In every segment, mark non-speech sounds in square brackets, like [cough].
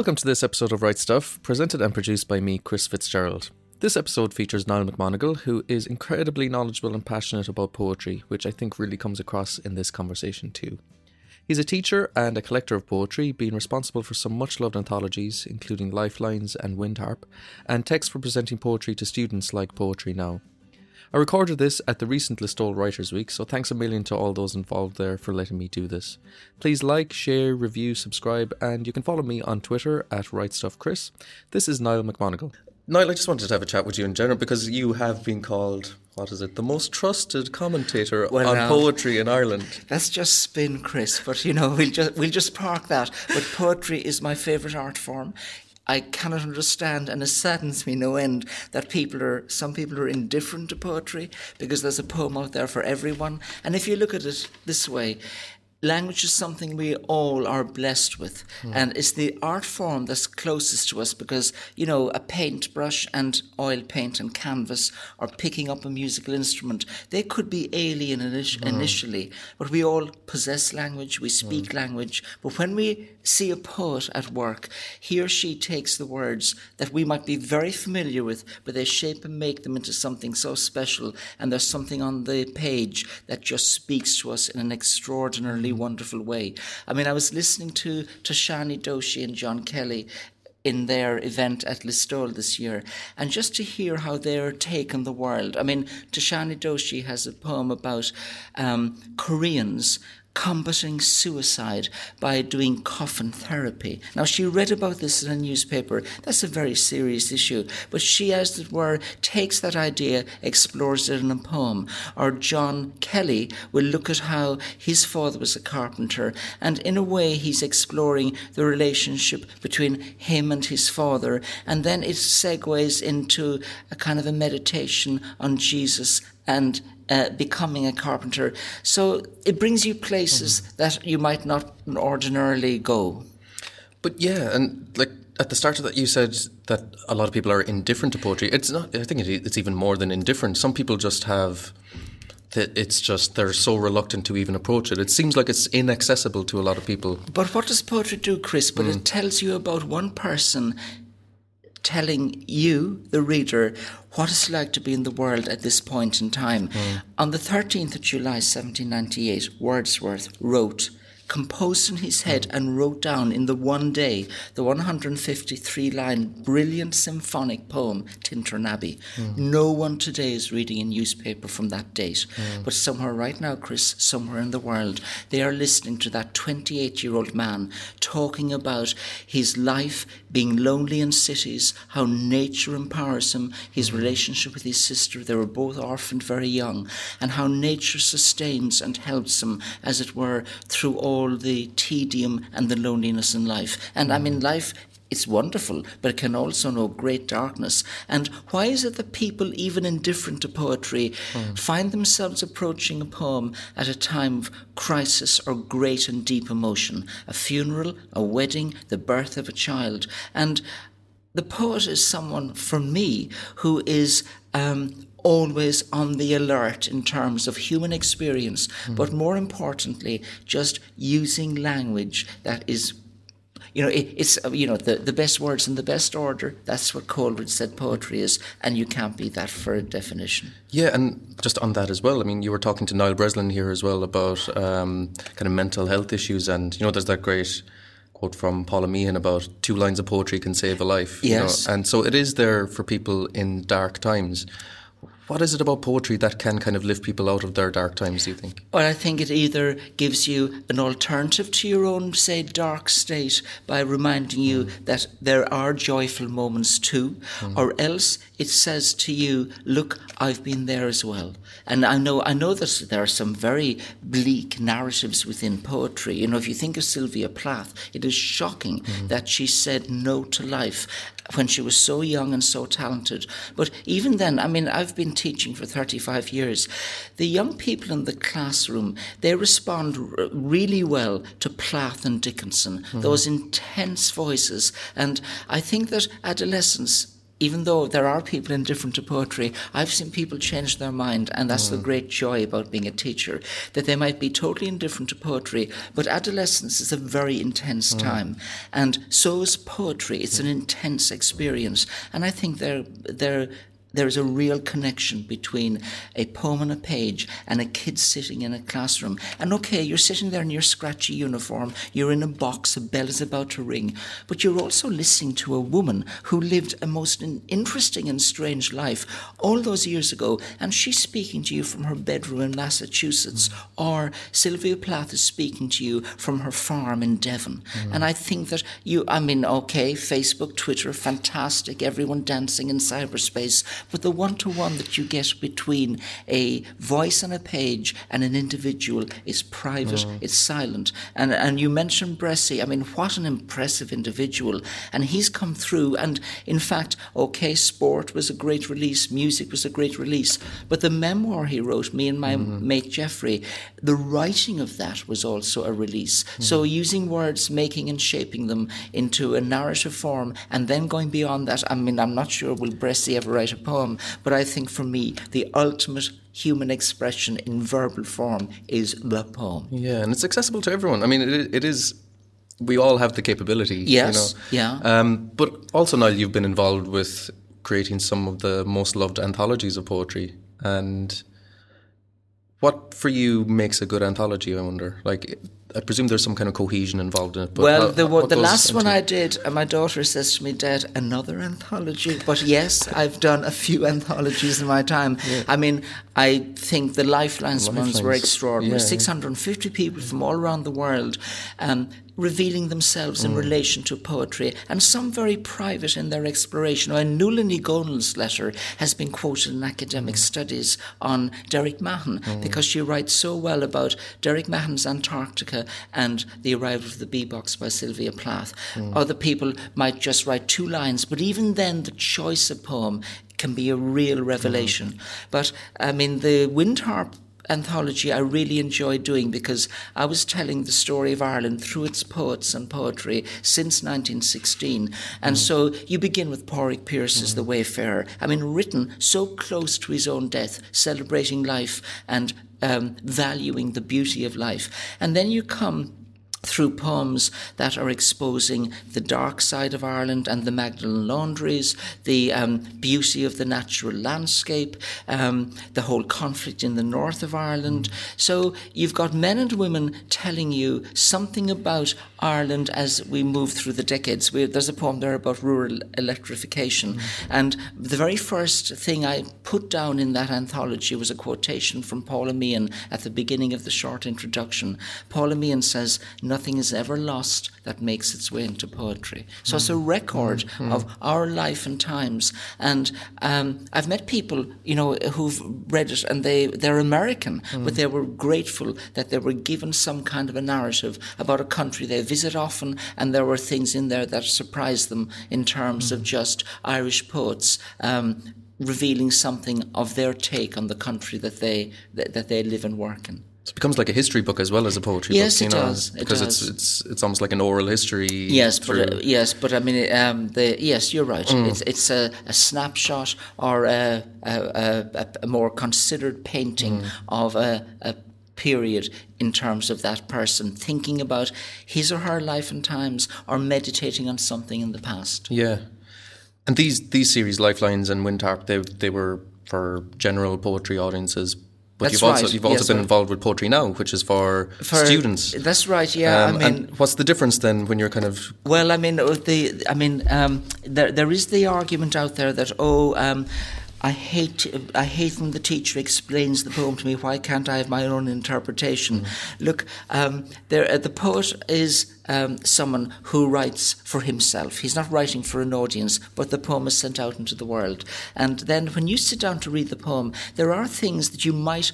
Welcome to this episode of Right Stuff, presented and produced by me, Chris Fitzgerald. This episode features Niall MacMonagle, who is incredibly knowledgeable and passionate about poetry, which I think really comes across in this conversation too. He's a teacher and a collector of poetry, being responsible for some much loved anthologies, including Lifelines and Windharp, and texts for presenting poetry to students like Poetry Now. I recorded this at the recent Listowel Writers Week, so thanks a million to all those involved there for letting me do this. Please like, share, review, subscribe, and you can follow me on Twitter at RightStuffChris. This is Niall MacMonagle. Niall, I just wanted to have a chat with you in general because you have been called, what is it, the most trusted commentator Well, on now- poetry in Ireland. That's just spin, Chris. But you know, we'll just we'll just park that. But poetry is my favourite art form. I cannot understand, and it saddens me no end that people are some people are indifferent to poetry because there's a poem out there for everyone. And if you look at it this way. Language is something we all are blessed with, hmm. and it's the art form that's closest to us because, you know, a paintbrush and oil paint and canvas or picking up a musical instrument, they could be alien init- hmm. initially, but we all possess language, we speak hmm. language. But when we see a poet at work, he or she takes the words that we might be very familiar with, but they shape and make them into something so special, and there's something on the page that just speaks to us in an extraordinarily wonderful way. I mean, I was listening to Tishani Doshi and John Kelly in their event at Listowel this year, and just to hear how they're taking the world. I mean, Tishani Doshi has a poem about um, Koreans combating suicide by doing coffin therapy. Now, she read about this in a newspaper. That's a very serious issue. But she, as it were, takes that idea, explores it in a poem. Or John Kelly will look at how his father was a carpenter, and in a way, he's exploring the relationship between him and his father. And then it segues into a kind of a meditation on Jesus and uh, becoming a carpenter. So it brings you places that you might not ordinarily go. But yeah, and like at the start of that, you said that a lot of people are indifferent to poetry. It's not. I think it's even more than indifferent. Some people just have. That it's just they're so reluctant to even approach it. It seems like it's inaccessible to a lot of people. But what does poetry do, Chris? But it tells you about one person telling you, the reader, what it's like to be in the world at this point in time. Hmm. On the 13th of July 1798, Wordsworth wrote, composed in his head and wrote down in the one day the 153 line brilliant symphonic poem Tintern Abbey. No one today is reading a newspaper from that date. Mm. But somewhere right now, Chris, somewhere in the world, they are listening to that 28 year old man talking about his life being lonely in cities, how nature empowers him, his mm. relationship with his sister, they were both orphaned very young, and how nature sustains and helps him, as it were, through all the tedium and the loneliness in life. And I mean, life it's wonderful, but it can also know great darkness. And why is it that people, even indifferent to poetry, find themselves approaching a poem at a time of crisis or great and deep emotion? A funeral, a wedding, the birth of a child. And the poet is someone, for me, who is um, always on the alert in terms of human experience, but more importantly, just using language that is you know, it, it's uh, you know the, the best words in the best order. That's what Coleridge said poetry is, and you can't beat that for a definition. Yeah, and just on that as well. I mean, you were talking to Niall Breslin here as well about um, kind of mental health issues, and you know, there's that great quote from Paula Meehan about two lines of poetry can save a life. you know, Yes. and so it is there for people in dark times. What is it about poetry that can kind of lift people out of their dark times? Do you think? Well, I think it either gives you an alternative to your own, say, dark state by reminding you hmm. that there are joyful moments too, hmm. or else it says to you, "Look, I've been there as well." And I know, I know that there are some very bleak narratives within poetry. You know, if you think of Sylvia Plath, it is shocking hmm. that she said no to life when she was so young and so talented. But even then, I mean, I've been teaching for 35 years. The young people in the classroom, they respond r- really well to Plath and Dickinson, mm-hmm. those intense voices. And I think that adolescents, even though there are people indifferent to poetry, I've seen people change their mind, and that's mm. the great joy about being a teacher, that they might be totally indifferent to poetry, but adolescence is a very intense mm. time, and so is poetry. It's an intense experience, and I think they're they're there's a real connection between a poem on a page and a kid sitting in a classroom. And okay, you're sitting there in your scratchy uniform, you're in a box, a bell is about to ring, but you're also listening to a woman who lived a most interesting and strange life all those years ago, and she's speaking to you from her bedroom in Massachusetts, mm. or Sylvia Plath is speaking to you from her farm in Devon. Mm. And I think that you, I mean, okay, Facebook, Twitter, fantastic, everyone dancing in cyberspace but the one to one that you get between a voice on a page and an individual is private, mm. it's silent. And, and you mentioned Bressie. I mean, what an impressive individual. And he's come through. And in fact, okay, sport was a great release, music was a great release. But the memoir he wrote, me and my mm. mate Jeffrey, the writing of that was also a release. Mm. So using words, making and shaping them into a narrative form, and then going beyond that. I mean, I'm not sure will Bressie ever write a poem, but I think for me, the ultimate human expression in verbal form is the poem. Yeah, and it's accessible to everyone. I mean, it, it is. We all have the capability. Yes. You know? Yeah. Um, but also now you've been involved with creating some of the most loved anthologies of poetry and what for you makes a good anthology? I wonder. Like, I presume there's some kind of cohesion involved in it. well, how, the, the last one I did, uh, my daughter says to me, "Dad, another anthology." But yes, I've done a few [laughs] anthologies in my time. Yeah. I mean, I think the Lifelines, Lifelines. ones were extraordinary. Yeah, 650 people from all around the world. Um, revealing themselves in mm. relation to poetry, and some very private in their exploration. Now, Nuala Ní Dhomhnaill's letter has been quoted in academic mm. studies on Derek Mahon mm. because she writes so well about Derek Mahon's Antarctica and the arrival of the bee box by Sylvia Plath. Mm. Other people might just write two lines, but even then, the choice of poem can be a real revelation. Mm. But I mean, the Windharp anthology I really enjoy doing because I was telling the story of Ireland through its poets and poetry since 1916. And mm. so you begin with Pádraig Pearse's mm. The Wayfarer. I mean, written so close to his own death, celebrating life and um, valuing the beauty of life. And then you come through poems that are exposing the dark side of Ireland and the Magdalen laundries, the um, beauty of the natural landscape, um, the whole conflict in the north of Ireland. So you've got men and women telling you something about Ireland as we move through the decades. We, there's a poem there about rural electrification. Mm. And the very first thing I put down in that anthology was a quotation from Paula Meehan at the beginning of the short introduction. Paula Meehan says, nothing is ever lost that makes its way into poetry. So it's a mm. record mm. of our life and times. And um, I've met people, you know, who've read it and they, they're American, mm. but they were grateful that they were given some kind of a narrative about a country they visit often, and there were things in there that surprised them in terms of mm. just Irish poets. Um, revealing something of their take on the country that they that, that they live and work in. It becomes like a history book as well as a poetry yes, book. Yes, it know, does. because it's it's it's almost like an oral history. Yes, but uh, yes, but I mean, um, the yes, you're right. Mm. It's it's a, a snapshot or a, a, a, more considered painting mm. of a, a period in terms of that person thinking about his or her life and times or meditating on something in the past. Yeah, and these these series, Lifelines and Windharp, they they were for general poetry audiences but that's you've also right. you've also yes, been involved with poetry now, which is for, for students. That's right. Yeah. Um, I mean, what's the difference then when you're kind of? Well, I mean, uh, the I mean, um, there there is the argument out there that oh. Um, I hate I hate when the teacher explains the poem to me. Why can't I have my own interpretation? Mm. Look, um, there, uh, the poet is um, someone who writes for himself. He's not writing for an audience, but the poem is sent out into the world. And then when you sit down to read the poem, there are things that you might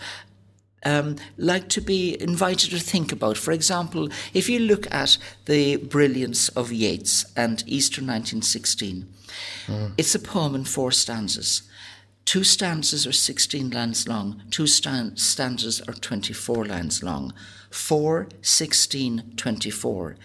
um, like to be invited to think about. For example, if you look at the brilliance of Yeats and Easter 1916, mm. it's a poem in four stanzas. Two stanzas are 16 lines long, two stan- stanzas are 24 lines long. 4, 16, 24.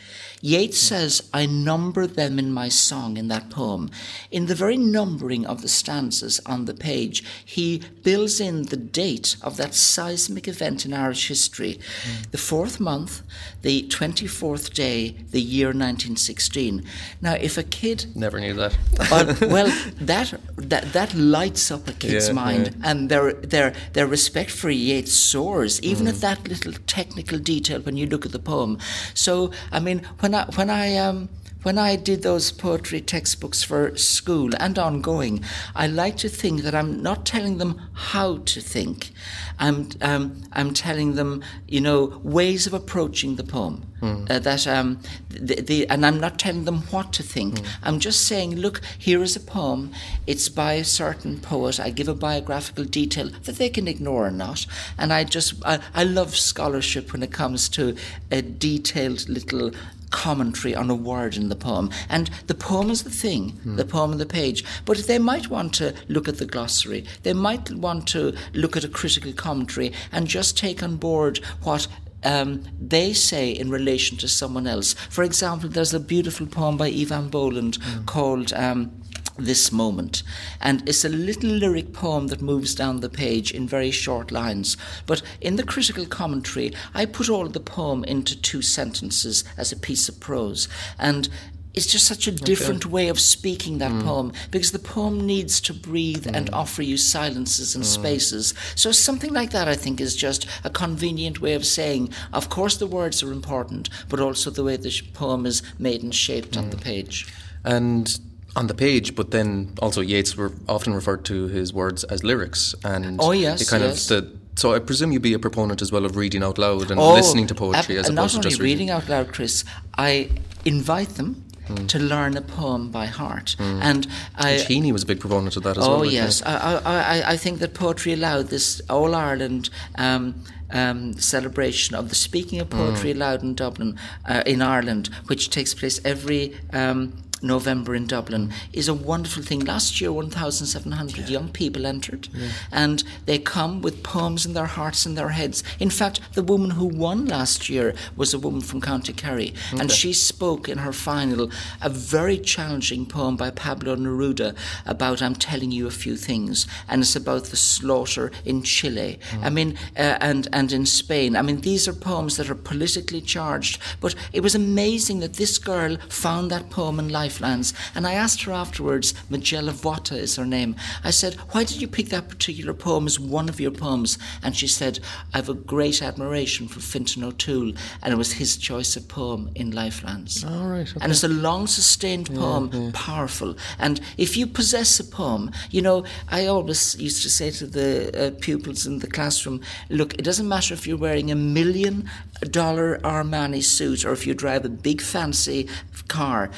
Yeats says, I number them in my song in that poem. In the very numbering of the stanzas on the page, he builds in the date of that seismic event in Irish history. Mm. The fourth month, the 24th day, the year 1916. Now, if a kid. Never knew that. uh, [laughs] well, that, that, that lights up a kid's yeah, mind, yeah. and their, their, their respect for Yeats soars, even mm. at that little technical detail when you look at the poem. So, I mean, when I when I um, when I did those poetry textbooks for school and ongoing, I like to think that I'm not telling them how to think. I'm um, I'm telling them, you know, ways of approaching the poem. Mm. Uh, that um, the, the, and I'm not telling them what to think. Mm. I'm just saying, look, here is a poem. It's by a certain poet. I give a biographical detail that they can ignore or not. And I just I, I love scholarship when it comes to a detailed little commentary on a word in the poem. And the poem is the thing, mm. the poem on the page. But they might want to look at the glossary, they might want to look at a critical commentary and just take on board what um, they say in relation to someone else. For example, there's a beautiful poem by Eavan Boland mm. called um, this moment. And it's a little lyric poem that moves down the page in very short lines. But in the critical commentary, I put all the poem into two sentences as a piece of prose. And it's just such a different okay. way of speaking that mm. poem because the poem needs to breathe mm. and offer you silences and mm. spaces. So something like that, I think, is just a convenient way of saying, of course, the words are important, but also the way the poem is made and shaped on the mm. page. And on the page, but then also Yeats were often referred to his words as lyrics, and oh yes, kind yes. of the. So I presume you'd be a proponent as well of reading out loud and oh, listening to poetry as opposed to just reading. out loud, Chris. I invite them Mm. to learn a poem by heart. Mm. And I, Heaney was a big proponent of that as oh well. Oh yes, I, I, I, think that Poetry Aloud, this All Ireland. Um, um, celebration of the Speaking of Poetry mm. Aloud in Dublin, uh, in Ireland, which takes place every um, November in Dublin is a wonderful thing. Last year, 1,700 yeah. young people entered, yeah. and they come with poems in their hearts and their heads. In fact, the woman who won last year was a woman from County Kerry, okay. and she spoke in her final a very challenging poem by Pablo Neruda about I'm telling you a few things, and it's about the slaughter in Chile. Mm. I mean, uh, and and in Spain. I mean, these are poems that are politically charged, but it was amazing that this girl found that poem in life Lifelines. And I asked her afterwards, Magella Vota is her name. I said, Why did you pick that particular poem as one of your poems? And she said, I have a great admiration for Fintan O'Toole, and it was his choice of poem in Lifelines. All right. Okay. And it's a long sustained poem, yeah, yeah. powerful. And if you possess a poem, you know, I always used to say to the uh, pupils in the classroom, look, it doesn't matter if you're wearing a million dollar Armani suit or if you drive a big fancy car.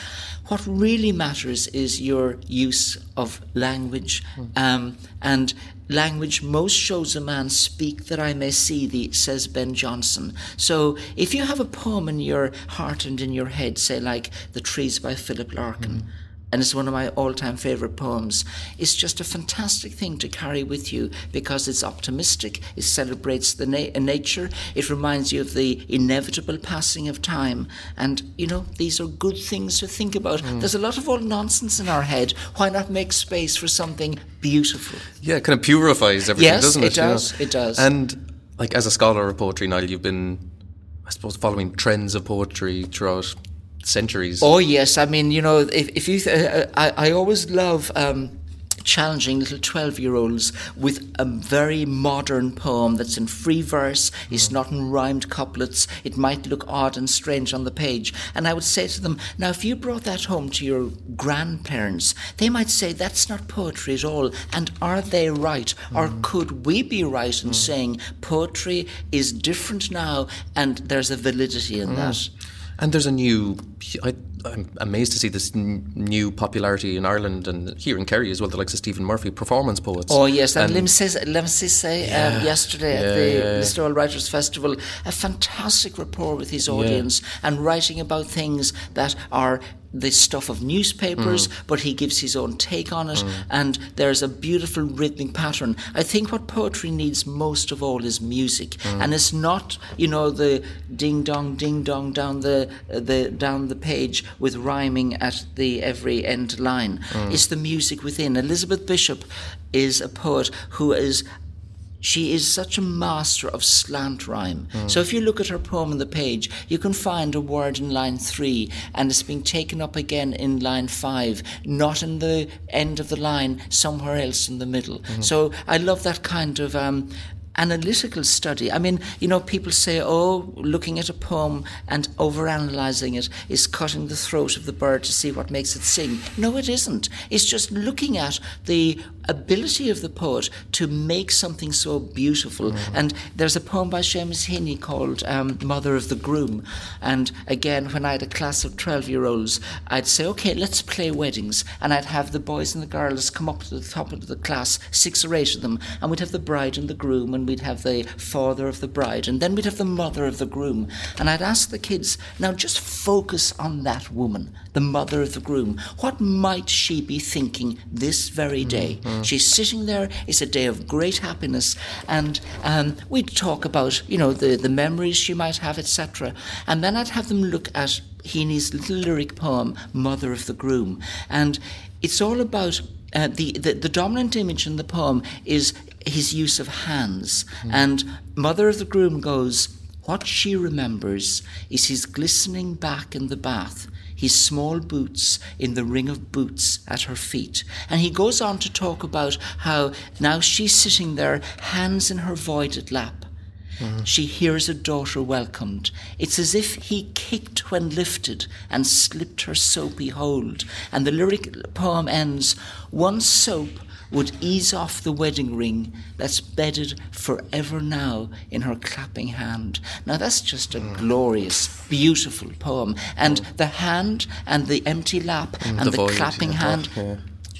What really matters is your use of language. Mm. Um, and language most shows a man speak that I may see thee, says Ben Jonson. So if you have a poem in your heart and in your head, say like The Trees by Philip Larkin, mm and it's one of my all time favourite poems. It's just a fantastic thing to carry with you because it's optimistic, it celebrates the na- nature, it reminds you of the inevitable passing of time. And, you know, these are good things to think about. Mm. There's a lot of old nonsense in our head. Why not make space for something beautiful? Yeah, it kind of purifies everything, yes, doesn't it? it does. You know? It does. And, like, as a scholar of poetry, Niall, you've been, I suppose, following trends of poetry throughout centuries. Oh yes, I mean you know if if you th- uh, I I always love. Um, challenging little 12 year olds with a very modern poem that's in free verse, it's not in rhymed couplets, it might look odd and strange on the page. And I would say to them, now if you brought that home to your grandparents, they might say that's not poetry at all. And are they right? Mm. Or could we be right in mm. saying poetry is different now and there's a validity in mm. that? And there's a new, I, am amazed to see this n- new popularity in Ireland and here in Kerry as well, the likes of Stephen Murphy, performance poets. Oh, yes, and, and Lim Sisse yeah, um, yesterday yeah, at the yeah, Listowel Writers Festival, a fantastic rapport with his audience and writing about things that are the stuff of newspapers, Mm. but he gives his own take on it, and there's a beautiful rhythmic pattern. I think what poetry needs most of all is music, Mm. and it's not, you know, the ding dong, ding dong down the the down the page with rhyming at the every end line. Mm. It's the music within. Elizabeth Bishop is a poet who is she is such a master of slant rhyme. So if you look at her poem on the page, you can find a word in line three and it's being taken up again in line five, not in the end of the line, somewhere else in the middle. So I love that kind of um, analytical study. I mean, you know, people say, oh, looking at a poem and overanalyzing it is cutting the throat of the bird to see what makes it sing. No, it isn't. It's just looking at the ability of the poet to make something so beautiful. And there's a poem by Seamus Heaney called um, Mother of the Groom. And again, when I had a class of 12 year olds, I'd say, okay, let's play weddings. And I'd have the boys and the girls come up to the top of the class, six or eight of them, and we'd have the bride and the groom, and we'd have the father of the bride, and then we'd have the mother of the groom. And I'd ask the kids, now just focus on that woman, the mother of the groom. What might she be thinking this very day? She's sitting there, it's a day of great happiness, and um, we'd talk about, you know, the, the memories she might have, etc. And then I'd have them look at Heaney's little lyric poem, Mother of the Groom. And it's all about uh, the, the the dominant image in the poem is his use of hands. And Mother of the Groom goes, What she remembers is his glistening back in the bath, his small boots in the ring of boots at her feet. And he goes on to talk about how now she's sitting there, hands in her voided lap. Mm-hmm. She hears a daughter welcomed. It's as if he kicked when lifted and slipped her soapy hold. And the lyric poem ends One soap would ease off the wedding ring that's bedded forever now in her clapping hand. Now that's just a mm. glorious, beautiful poem. And the hand and the empty lap mm, and the the, void, clapping hand, yeah.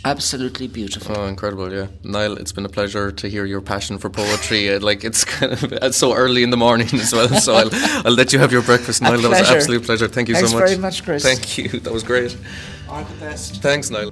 Absolutely beautiful. Oh, incredible! Yeah, Niall, it's been a pleasure to hear your passion for poetry. Uh, like it's [laughs] kind of it's so early in the morning as well. So I'll, [laughs] I'll let you have your breakfast, Niall. That was an absolute pleasure. Thank you Thanks so much. very much, Chris. Thank you. That was great. All the best. Thanks, Niall.